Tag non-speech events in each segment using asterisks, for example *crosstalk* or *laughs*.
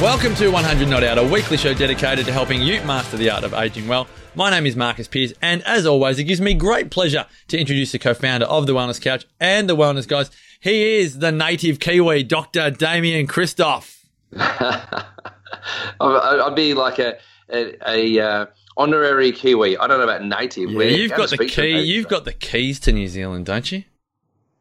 Welcome to 100 Not Out, a weekly show dedicated to helping you master the art of aging well. My name is Marcus Pearce, and as always, it gives me great pleasure to introduce the co-founder of the Wellness Couch and the Wellness Guys. He is the native Kiwi, Dr. Damian Kristof. *laughs* I'd be like a a, a uh, honorary Kiwi. I don't know about native. Yeah, you've got the key. You've got the keys to New Zealand, don't you?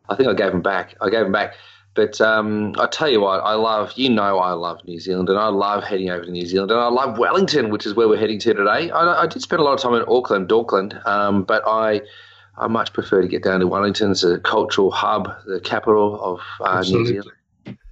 I think I gave them back. I gave them back. But um, I tell you what, I love, you know, I love New Zealand and I love heading over to New Zealand and I love Wellington, which is where we're heading to today. I, I did spend a lot of time in Auckland, Auckland, um, but I, I much prefer to get down to Wellington. It's a cultural hub, the capital of uh, New Zealand.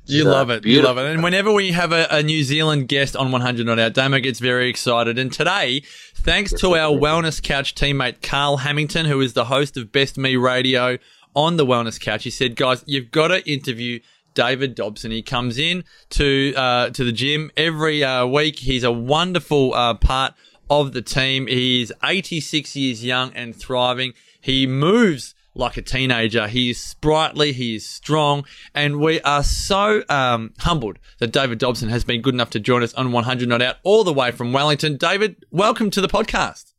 You so, love it. Beautiful. You love it. And whenever we have a, a, New Zealand guest on 100 Not Out, Damo gets very excited. And today, thanks to our Wellness Couch teammate, Carl Hamilton, who is the host of Best Me Radio on the Wellness Couch. He said, guys, you've got to interview David Dobson. He comes in to uh, to the gym every uh, week. He's a wonderful uh, part of the team. He's 86 years young and thriving. He moves like a teenager. He is sprightly, he is strong, and we are so um, humbled that David Dobson has been good enough to join us on 100 Not Out all the way from Wellington. David, welcome to the podcast.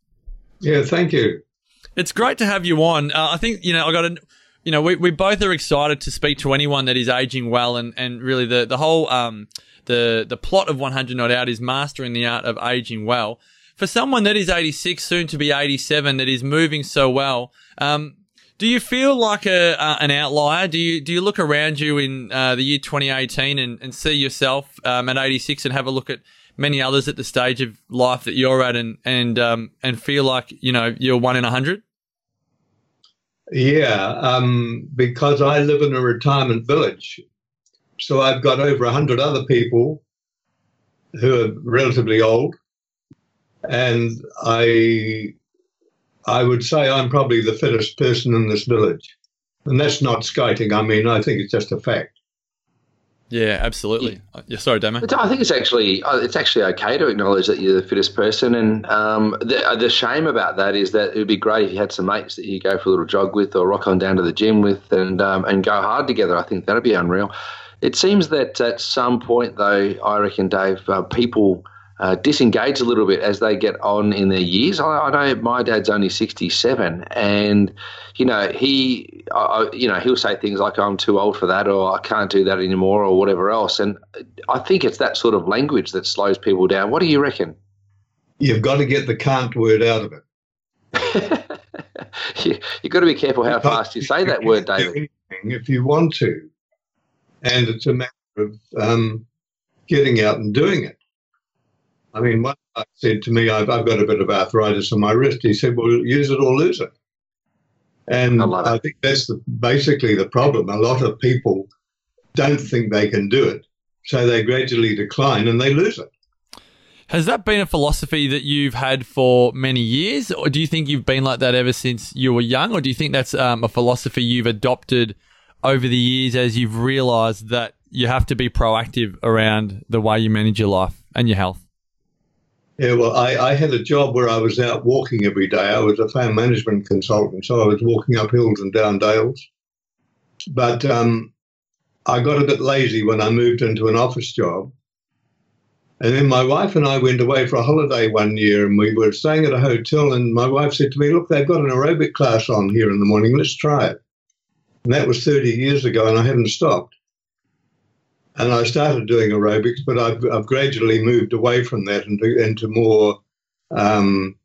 Yeah, thank you. It's great to have you on. Uh, I think, you know, I got a you know, we, we both are excited to speak to anyone that is aging well, and, and really the the whole um, the the plot of 100 Not Out is mastering the art of aging well. For someone that is 86, soon to be 87, that is moving so well, um, do you feel like a an outlier? Do you do you look around you in uh, the year 2018 and, and see yourself um, at 86 and have a look at many others at the stage of life that you're at and and um, and feel like you know you're one in a hundred? Yeah, um, because I live in a retirement village. So I've got over 100 other people who are relatively old. And I, I would say I'm probably the fittest person in this village. And that's not skiting. I mean, I think it's just a fact. Yeah, absolutely. Yeah. Uh, yeah sorry, Damo. I think it's actually uh, it's actually okay to acknowledge that you're the fittest person, and um, the, uh, the shame about that is that it would be great if you had some mates that you go for a little jog with, or rock on down to the gym with, and um, and go hard together. I think that'd be unreal. It seems that at some point, though, I reckon, Dave, uh, people uh, disengage a little bit as they get on in their years. I, I know my dad's only 67, and you know he, I, you know, he'll say things like "I'm too old for that" or "I can't do that anymore" or whatever else. And I think it's that sort of language that slows people down. What do you reckon? You've got to get the "can't" word out of it. *laughs* you, have got to be careful how fast you say that word, David. If you want to, and it's a matter of um, getting out and doing it. I mean, one guy said to me, I've, I've got a bit of arthritis in my wrist. He said, well, use it or lose it. And I, I think that's the, basically the problem. A lot of people don't think they can do it. So they gradually decline and they lose it. Has that been a philosophy that you've had for many years, or do you think you've been like that ever since you were young, or do you think that's um, a philosophy you've adopted over the years as you've realised that you have to be proactive around the way you manage your life and your health? Yeah, well, I, I had a job where I was out walking every day. I was a farm management consultant, so I was walking up hills and down dales. But um, I got a bit lazy when I moved into an office job. And then my wife and I went away for a holiday one year and we were staying at a hotel. And my wife said to me, Look, they've got an aerobic class on here in the morning. Let's try it. And that was 30 years ago, and I haven't stopped and I started doing aerobics, but I've, I've gradually moved away from that into, into more um,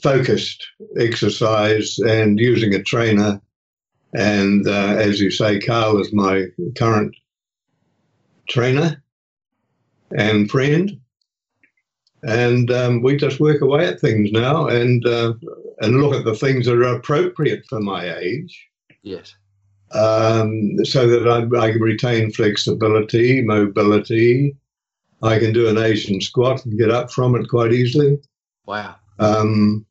focused exercise and using a trainer. And uh, as you say, Carl is my current trainer and friend. And um, we just work away at things now and uh, and look at the things that are appropriate for my age. Yes um, so that I, I, can retain flexibility, mobility. I can do an Asian squat and get up from it quite easily. Wow. Um,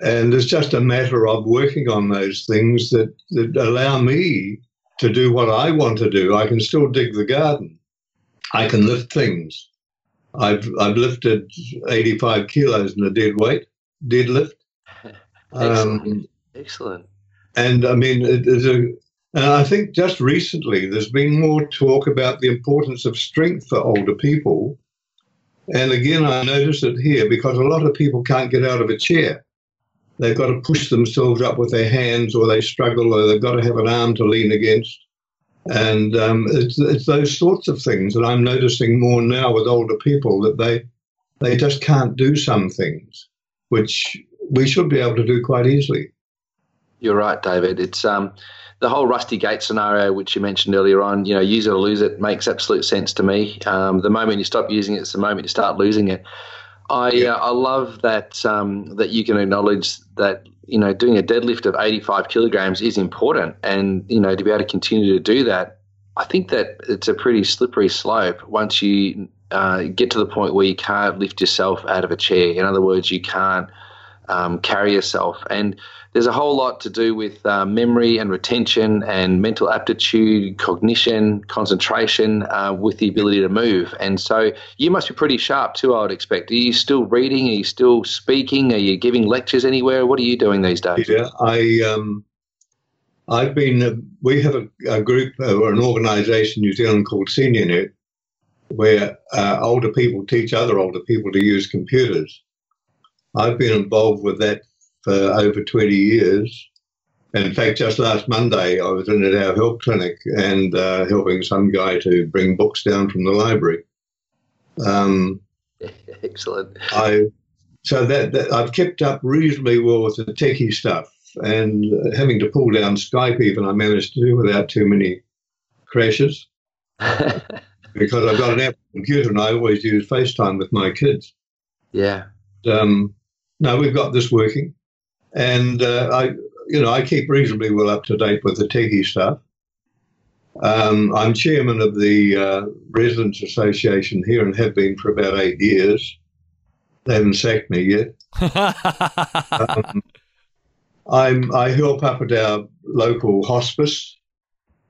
and it's just a matter of working on those things that, that allow me to do what I want to do. I can still dig the garden. I can lift things. I've I've lifted 85 kilos in a dead weight, deadlift. *laughs* Excellent. Um, Excellent. And I mean, it is a, and I think just recently there's been more talk about the importance of strength for older people. And again, I notice it here because a lot of people can't get out of a chair. They've got to push themselves up with their hands, or they struggle, or they've got to have an arm to lean against. And um, it's, it's those sorts of things that I'm noticing more now with older people that they they just can't do some things, which we should be able to do quite easily. You're right, David. It's um, the whole Rusty Gate scenario, which you mentioned earlier on. You know, use it or lose it makes absolute sense to me. Um, the moment you stop using it, it's the moment you start losing it. I yeah. uh, I love that um, that you can acknowledge that you know doing a deadlift of 85 kilograms is important, and you know to be able to continue to do that, I think that it's a pretty slippery slope once you uh, get to the point where you can't lift yourself out of a chair. In other words, you can't um, carry yourself. And there's a whole lot to do with uh, memory and retention and mental aptitude, cognition, concentration, uh, with the ability to move. And so you must be pretty sharp too, I would expect. Are you still reading? Are you still speaking? Are you giving lectures anywhere? What are you doing these days? Yeah, I. Um, I've been. Uh, we have a, a group uh, or an organisation in New Zealand called SeniorNet, where uh, older people teach other older people to use computers. I've been involved with that for over 20 years. In fact, just last Monday, I was in at our health clinic and uh, helping some guy to bring books down from the library. Um, *laughs* Excellent. I so that, that, I've kept up reasonably well with the techie stuff, and having to pull down Skype even I managed to do without too many crashes *laughs* because I've got an Apple computer and I always use FaceTime with my kids. Yeah. Um, no, we've got this working, and uh, I, you know, I keep reasonably well up to date with the techie stuff. Um, I'm chairman of the uh, Residents Association here and have been for about eight years. They haven't sacked me yet. *laughs* um, I'm, I help up at our local hospice.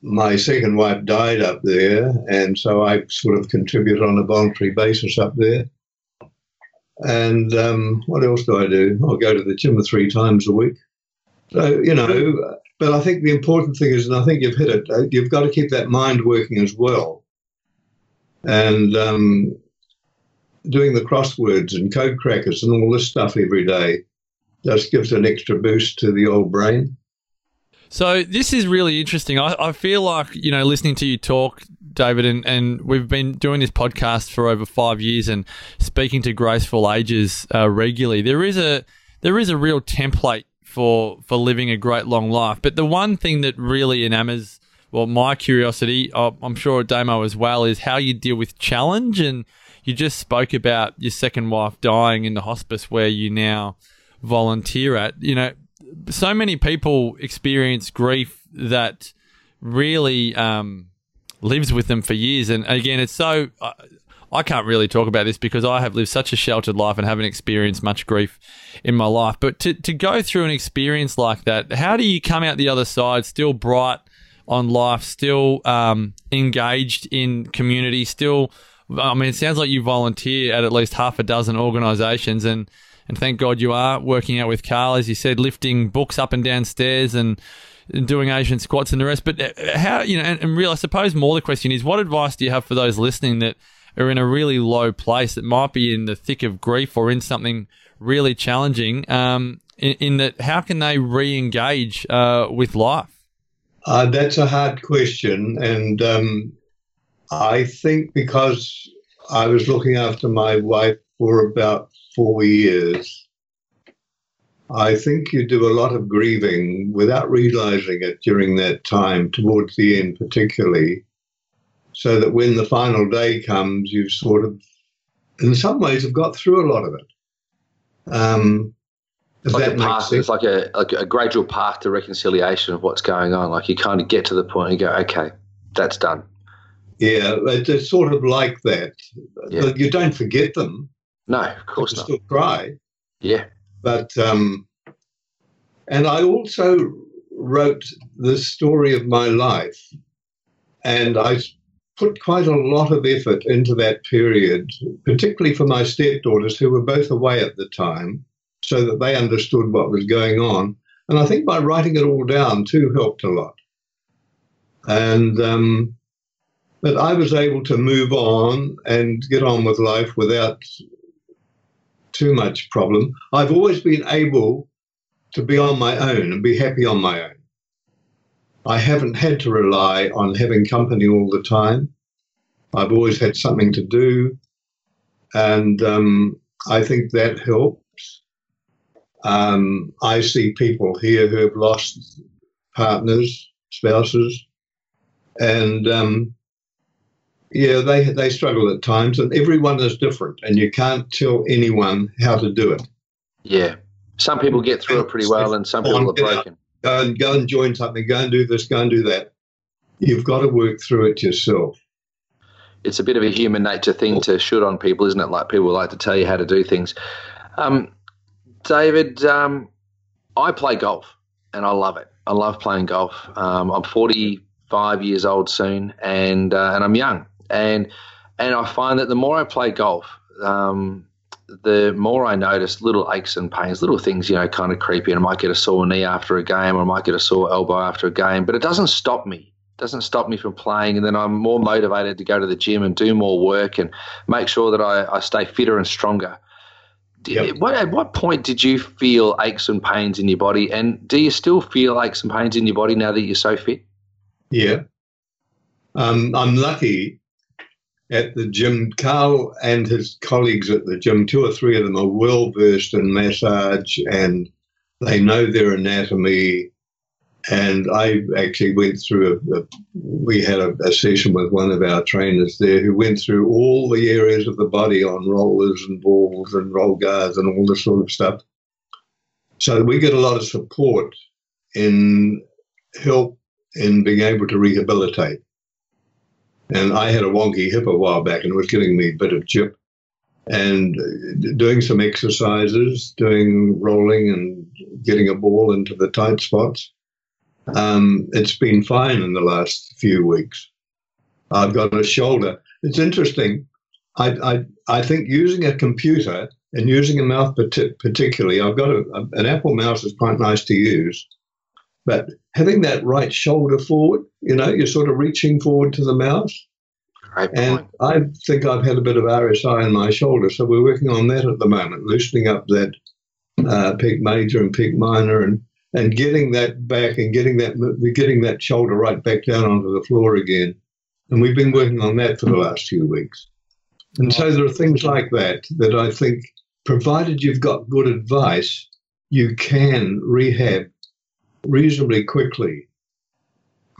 My second wife died up there, and so I sort of contribute on a voluntary basis up there. And um, what else do I do? I'll go to the gym three times a week. So, you know, but I think the important thing is, and I think you've hit it, uh, you've got to keep that mind working as well. And um, doing the crosswords and code crackers and all this stuff every day just gives an extra boost to the old brain. So this is really interesting. I, I feel like, you know, listening to you talk, David, and, and we've been doing this podcast for over five years and speaking to graceful ages uh, regularly. There is a there is a real template for for living a great long life. But the one thing that really enamors well my curiosity, uh, I'm sure Damo as well, is how you deal with challenge. And you just spoke about your second wife dying in the hospice where you now volunteer at. You know, so many people experience grief that really um, lives with them for years. And again, it's so. Uh, I can't really talk about this because I have lived such a sheltered life and haven't experienced much grief in my life. But to, to go through an experience like that, how do you come out the other side still bright on life, still um, engaged in community, still? I mean, it sounds like you volunteer at at least half a dozen organisations, and and thank God you are working out with Carl, as you said, lifting books up and down stairs and doing Asian squats and the rest. But uh, how, you know, and, and real, I suppose more the question is, what advice do you have for those listening that are in a really low place that might be in the thick of grief or in something really challenging? Um, in, in, that, how can they re-engage uh, with life? Uh, that's a hard question, and um, I think because I was looking after my wife for about four years, I think you do a lot of grieving without realizing it during that time, towards the end, particularly, so that when the final day comes, you've sort of, in some ways, have got through a lot of it. Um, it's like, a path, it's like a like a gradual path to reconciliation of what's going on. Like you kind of get to the point and go, okay, that's done. Yeah, it's sort of like that. Yeah. You don't forget them. No, of course not. Still cry. Yeah. But um, And I also wrote the story of my life. And I put quite a lot of effort into that period, particularly for my stepdaughters who were both away at the time, so that they understood what was going on. And I think by writing it all down too helped a lot. And um, but I was able to move on and get on with life without too much problem. I've always been able to be on my own and be happy on my own. I haven't had to rely on having company all the time. I've always had something to do, and um, I think that helps. Um, I see people here who have lost partners, spouses, and um, yeah, they they struggle at times, and everyone is different, and you can't tell anyone how to do it. Yeah, some people get through it pretty well, and some people are broken. Go and go and join something. Go and do this. Go and do that. You've got to work through it yourself. It's a bit of a human nature thing to shoot on people, isn't it? Like people like to tell you how to do things. Um, David, um, I play golf, and I love it. I love playing golf. Um, I'm 45 years old soon, and uh, and I'm young, and and I find that the more I play golf, um, the more I notice little aches and pains, little things, you know, kind of creep in. I might get a sore knee after a game, or I might get a sore elbow after a game, but it doesn't stop me. It doesn't stop me from playing, and then I'm more motivated to go to the gym and do more work and make sure that I, I stay fitter and stronger. Yep. What, at what point did you feel aches and pains in your body, and do you still feel aches and pains in your body now that you're so fit? Yeah, um, I'm lucky at the gym. Carl and his colleagues at the gym, two or three of them are well versed in massage and they know their anatomy. And I actually went through a, a we had a, a, session with one of our trainers there who went through all the areas of the body on rollers and balls and roll guards and all this sort of stuff. So we get a lot of support in help in being able to rehabilitate. And I had a wonky hip a while back and it was giving me a bit of chip. And doing some exercises, doing rolling and getting a ball into the tight spots. Um, it's been fine in the last few weeks. I've got a shoulder. It's interesting. I, I, I think using a computer and using a mouse particularly, I've got a, an Apple mouse is quite nice to use, but having that right shoulder forward, you know, you're sort of reaching forward to the mouse. Right and I think I've had a bit of RSI in my shoulder, so we're working on that at the moment, loosening up that uh, pec major and pec minor, and and getting that back and getting that getting that shoulder right back down onto the floor again. And we've been working on that for the last few weeks. And so there are things like that that I think, provided you've got good advice, you can rehab reasonably quickly,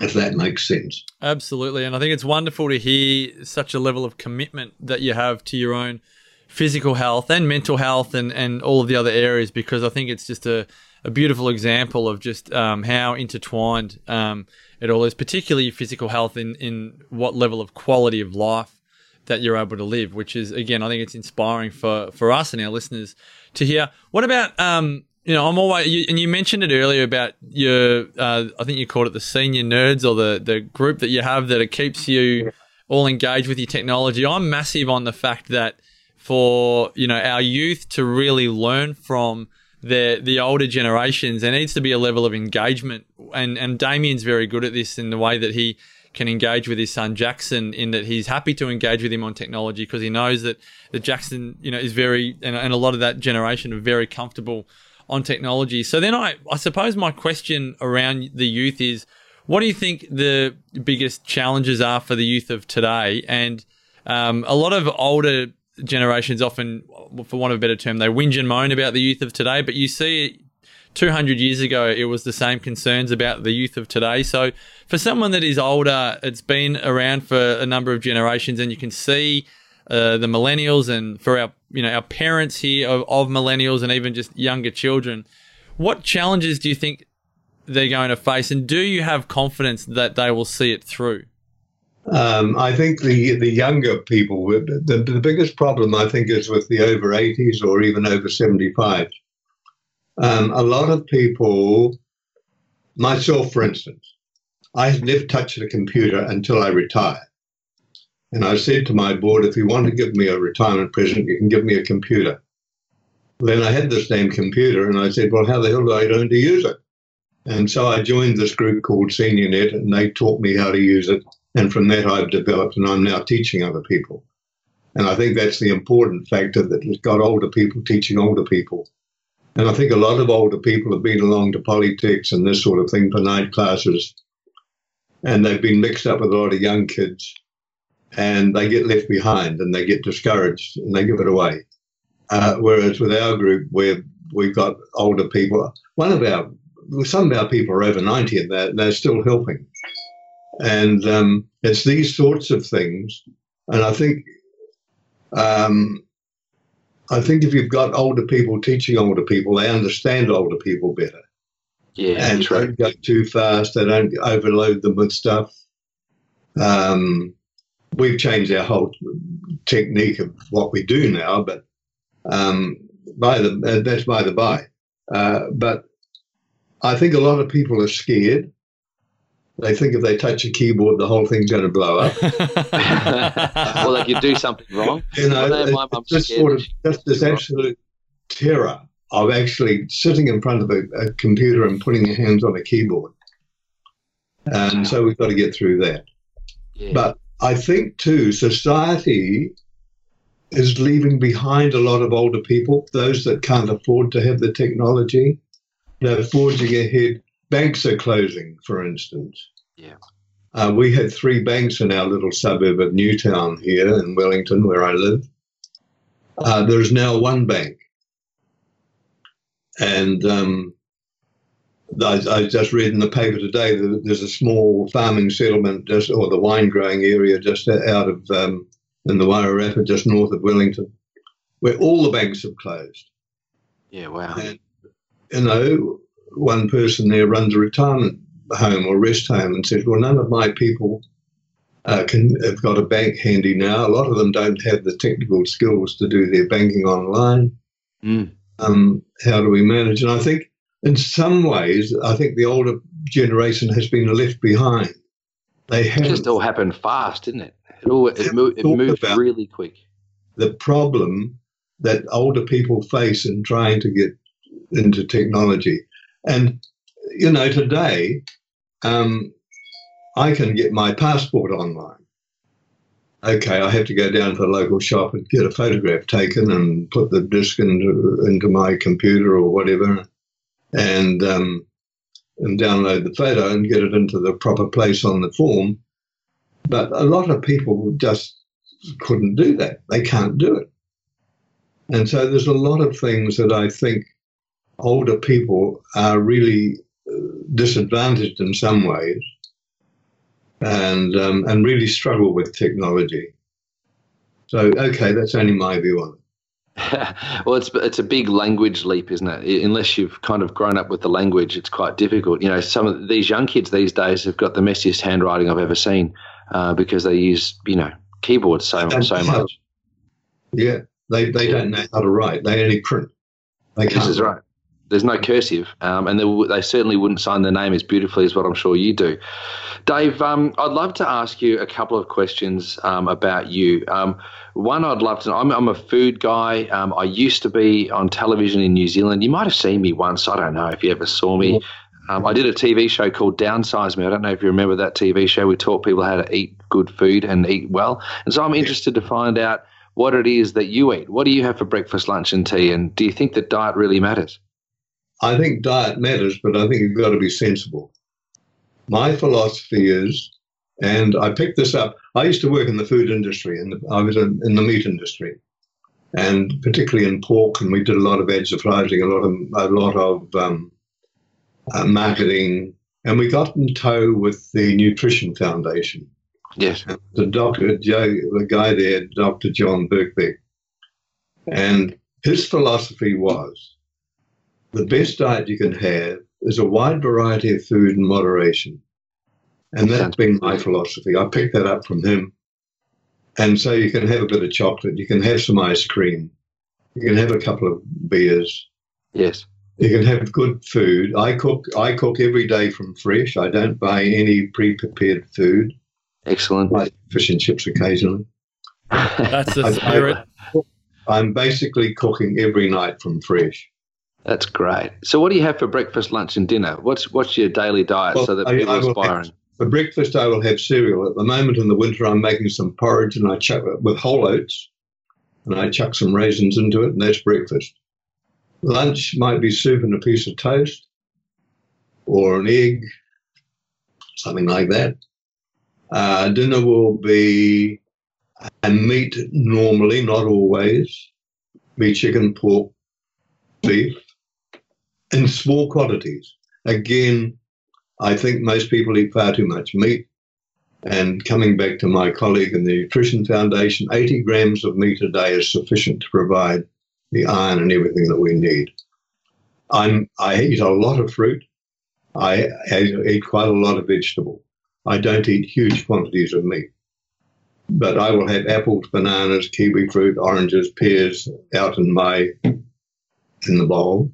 if that makes sense. Absolutely. And I think it's wonderful to hear such a level of commitment that you have to your own physical health and mental health and, and all of the other areas because I think it's just a, a beautiful example of just um, how intertwined um, it all is, particularly physical health in, in what level of quality of life that you're able to live, which is, again, I think it's inspiring for, for us and our listeners to hear. What about um, you know, I'm always, you, and you mentioned it earlier about your, uh, I think you called it the senior nerds or the, the group that you have that it keeps you all engaged with your technology. I'm massive on the fact that for, you know, our youth to really learn from the, the older generations, there needs to be a level of engagement. And, and Damian's very good at this in the way that he can engage with his son Jackson in that he's happy to engage with him on technology because he knows that, that Jackson, you know, is very, and, and a lot of that generation are very comfortable on technology. So then I, I suppose my question around the youth is, what do you think the biggest challenges are for the youth of today? And um, a lot of older generations often, for want of a better term, they whinge and moan about the youth of today. But you see, 200 years ago, it was the same concerns about the youth of today. So for someone that is older, it's been around for a number of generations, and you can see uh, the millennials and for our you know our parents here of, of millennials and even just younger children what challenges do you think they're going to face and do you have confidence that they will see it through um, I think the the younger people, the, the biggest problem I think is with the over 80s or even over 75. um, a lot of people, myself for instance, I have never touched a computer until I retired. And I said to my board, if you want to give me a retirement present, you can give me a computer. Then I had this same computer, and I said, well, how the hell do I learn to use it? And so I joined this group called SeniorNet, and they taught me how to use it. And from that, I've developed, and I'm now teaching other people. And I think that's the important factor that it's got older people teaching older people. And I think a lot of older people have been along to politics and this sort of thing for night classes, and they've been mixed up with a lot of young kids, and they get left behind and they get discouraged and they give it away. Uh, whereas with our group, where we've got older people, one of our some of our people are over 90 and they're, they're still helping. And um, it's these sorts of things. And I think um, I think if you've got older people teaching older people, they understand older people better. Yeah, and don't go too fast. They don't overload them with stuff. Um, we've changed our whole technique of what we do now, but um, by the that's by the by. Uh, but I think a lot of people are scared. They think if they touch a keyboard, the whole thing's going to blow up. *laughs* well, they could do something wrong. You know, Well, it's just sort of just this absolute terror of actually sitting in front of a, a computer and putting your hands on a keyboard. And so we've got to get through that. Yeah. But I think too, society is leaving behind a lot of older people, those that can't afford to have the technology. They're forging ahead. Banks are closing, for instance. Yeah. Uh, we had three banks in our little suburb of Newtown here in Wellington, where I live. Uh, there's now one bank. And um, I, I just read in the paper today that there's a small farming settlement just, or the wine growing area just out of um, in the Wairarapa, just north of Wellington, where all the banks have closed. yeah, wow. And, you know, one person there runs a retirement home or rest home and says, "Well, none of my people uh, can have got a bank handy now. A lot of them don't have the technical skills to do their banking online. Mm. Um, how do we manage?" And I think, in some ways, I think the older generation has been left behind. They It just all happened fast, didn't it? It all it, mo- it moved really quick. the problem that older people face in trying to get into technology. And, you know, today, um, I can get my passport online. Okay, I have to go down to the local shop and get a photograph taken and put the disc into, into my computer or whatever and, um, and download the photo and get it into the proper place on the form. But a lot of people just couldn't do that. They can't do it. And so there's a lot of things that I think older people are really uh, disadvantaged in some ways and, um, and really struggle with technology. So, okay, that's only my view on it. *laughs* well, it's it's a big language leap, isn't it? Unless you've kind of grown up with the language, it's quite difficult. You know, some of these young kids these days have got the messiest handwriting I've ever seen uh, because they use you know keyboards so so much. Yeah, they, they don't know how to write. They only print. They This is right. There's no cursive, um, and they, they certainly wouldn't sign their name as beautifully as what I'm sure you do. Dave, um, I'd love to ask you a couple of questions um, about you. Um, one, I'd love to know. I'm, I'm a food guy. Um, I used to be on television in New Zealand. You might have seen me once. I don't know if you ever saw me. Um, I did a TV show called Downsize Me. I don't know if you remember that TV show. We taught people how to eat good food and eat well. And so I'm interested to find out what it is that you eat. What do you have for breakfast, lunch, and tea? And do you think that diet really matters? I think diet matters, but I think you've got to be sensible. My philosophy is, and I picked this up. I used to work in the food industry, and I was in, in the meat industry, and particularly in pork. And we did a lot of advertising, a lot of a lot of um, uh, marketing, and we got in tow with the Nutrition Foundation Yes. the doctor, Joe, the guy there, Dr. John Birkbeck. And his philosophy was the best diet you can have is a wide variety of food in moderation. And that's Sounds been my philosophy. I picked that up from him. And so you can have a bit of chocolate, you can have some ice cream, you can have a couple of beers, Yes. You can have good food. I cook. I cook every day from fresh. I don't buy any pre-prepared food. Excellent. Like fish and chips occasionally. That's the spirit. I'm basically cooking every night from fresh. That's great. So, what do you have for breakfast, lunch, and dinner? What's what's your daily diet Well, so that people I are aspiring? have- For breakfast, I will have cereal. At the moment in the winter, I'm making some porridge and I chuck it with whole oats, and I chuck some raisins into it, and that's breakfast. Lunch might be soup and a piece of toast, or an egg, something like that. Uh, dinner will be a meat normally, not always. Be chicken, pork, beef, in small quantities. Again, I think most people eat far too much meat. And coming back to my colleague in the Nutrition Foundation, 80 grams of meat a day is sufficient to provide the iron and everything that we need. I'm, I eat a lot of fruit. I, I eat quite a lot of vegetable. I don't eat huge quantities of meat. But I will have apples, bananas, kiwi fruit, oranges, pears out in my in the bowl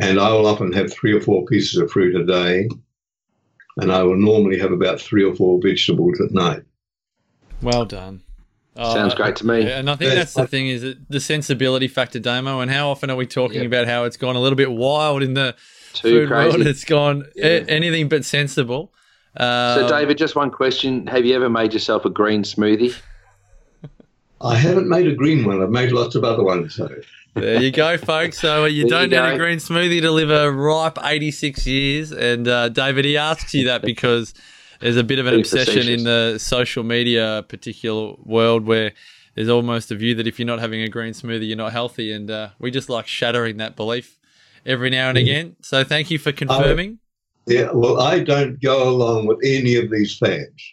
and I will often have three or four pieces of fruit a day, and I will normally have about three or four vegetables at night. Well done. Oh, Sounds great to me. and I think that's the thing is that the sensibility factor, Damo. And how often are we talking Yep. about how it's gone a little bit wild in the Too food world? It's gone Yeah. a- anything but sensible. So, Um, David, just one question: Have you ever made yourself a green smoothie? I haven't made a green one. I've made lots of other ones. So There you go, folks. So uh, you There don't need a green smoothie to live a ripe 86 years. And uh, David, he asks you that because there's a bit of an Being obsession facetious. in the social media particular world where there's almost a view that if you're not having a green smoothie, you're not healthy. And uh, we just like shattering that belief every now and again. So thank you for confirming. yeah, well, I don't go along with any of these fads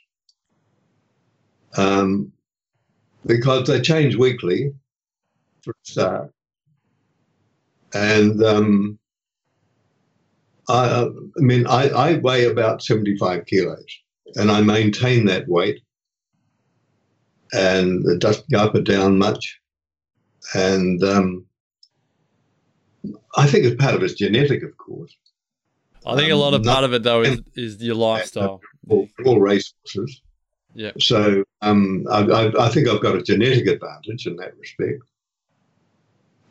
um, because they change weekly, for a start, and um, I, I mean, I, I weigh about seventy-five kilos, and I maintain that weight, and it doesn't go up or down much, and um, I think it's part of it's genetic, of course. I think a lot of Um, part of it, though, is, is your lifestyle. all, all racehorses. Yeah. So um, I, I, I think I've got a genetic advantage in that respect.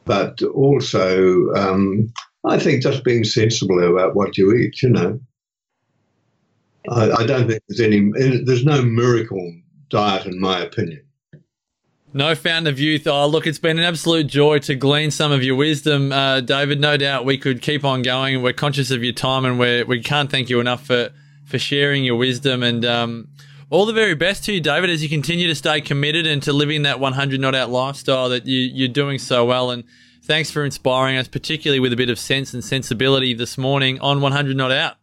But also, um, I think just being sensible about what you eat, you know. I, I don't think there's any, there's no miracle diet, in my opinion. No fountain of youth. Oh, look, it's been an absolute joy to glean some of your wisdom, uh, David. No doubt we could keep on going. We're conscious of your time, and we we can't thank you enough for for sharing your wisdom. And um, all the very best to you, David, as you continue to stay committed and to living that 100 not out lifestyle that you you're doing so well. And thanks for inspiring us, particularly with a bit of sense and sensibility this morning on 100 not out.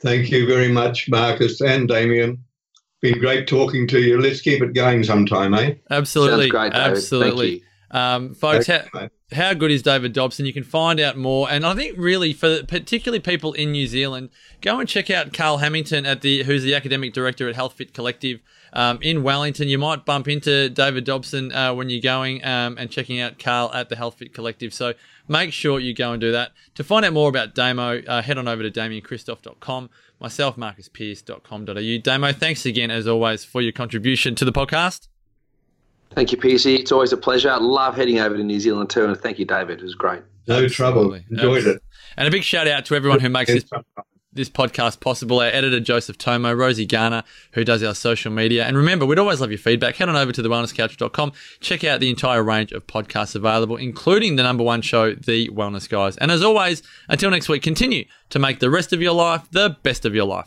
Thank you very much, Marcus and Damian. Been great talking to you. Let's keep it going sometime, eh? Absolutely, Sounds great, David. absolutely. Um, folks, Okay, ha- mate. How good is David Dobson? You can find out more, and I think really for particularly people in New Zealand, go and check out Carl Hamilton at the who's the academic director at Health Fit Collective um, in Wellington. You might bump into David Dobson uh, when you're going um, and checking out Carl at the Health Fit Collective. So make sure you go and do that. To find out more about Damo, uh, head on over to damiankristof.com. Myself, marcuspearce.com.au. Damo, thanks again as always for your contribution to the podcast. Thank you, PC. It's always a pleasure. Love heading over to New Zealand too, and thank you, David. It was great. No trouble. Absolutely. Enjoyed it. And a big shout out to everyone who makes this this podcast possible. Our editor, Joseph Tomo, Rosie Garner, who does our social media. And remember, we'd always love your feedback. Head on over to thewellnesscouch.com. Check out the entire range of podcasts available, including the number one show, The Wellness Guys. And as always, until next week, continue to make the rest of your life the best of your life.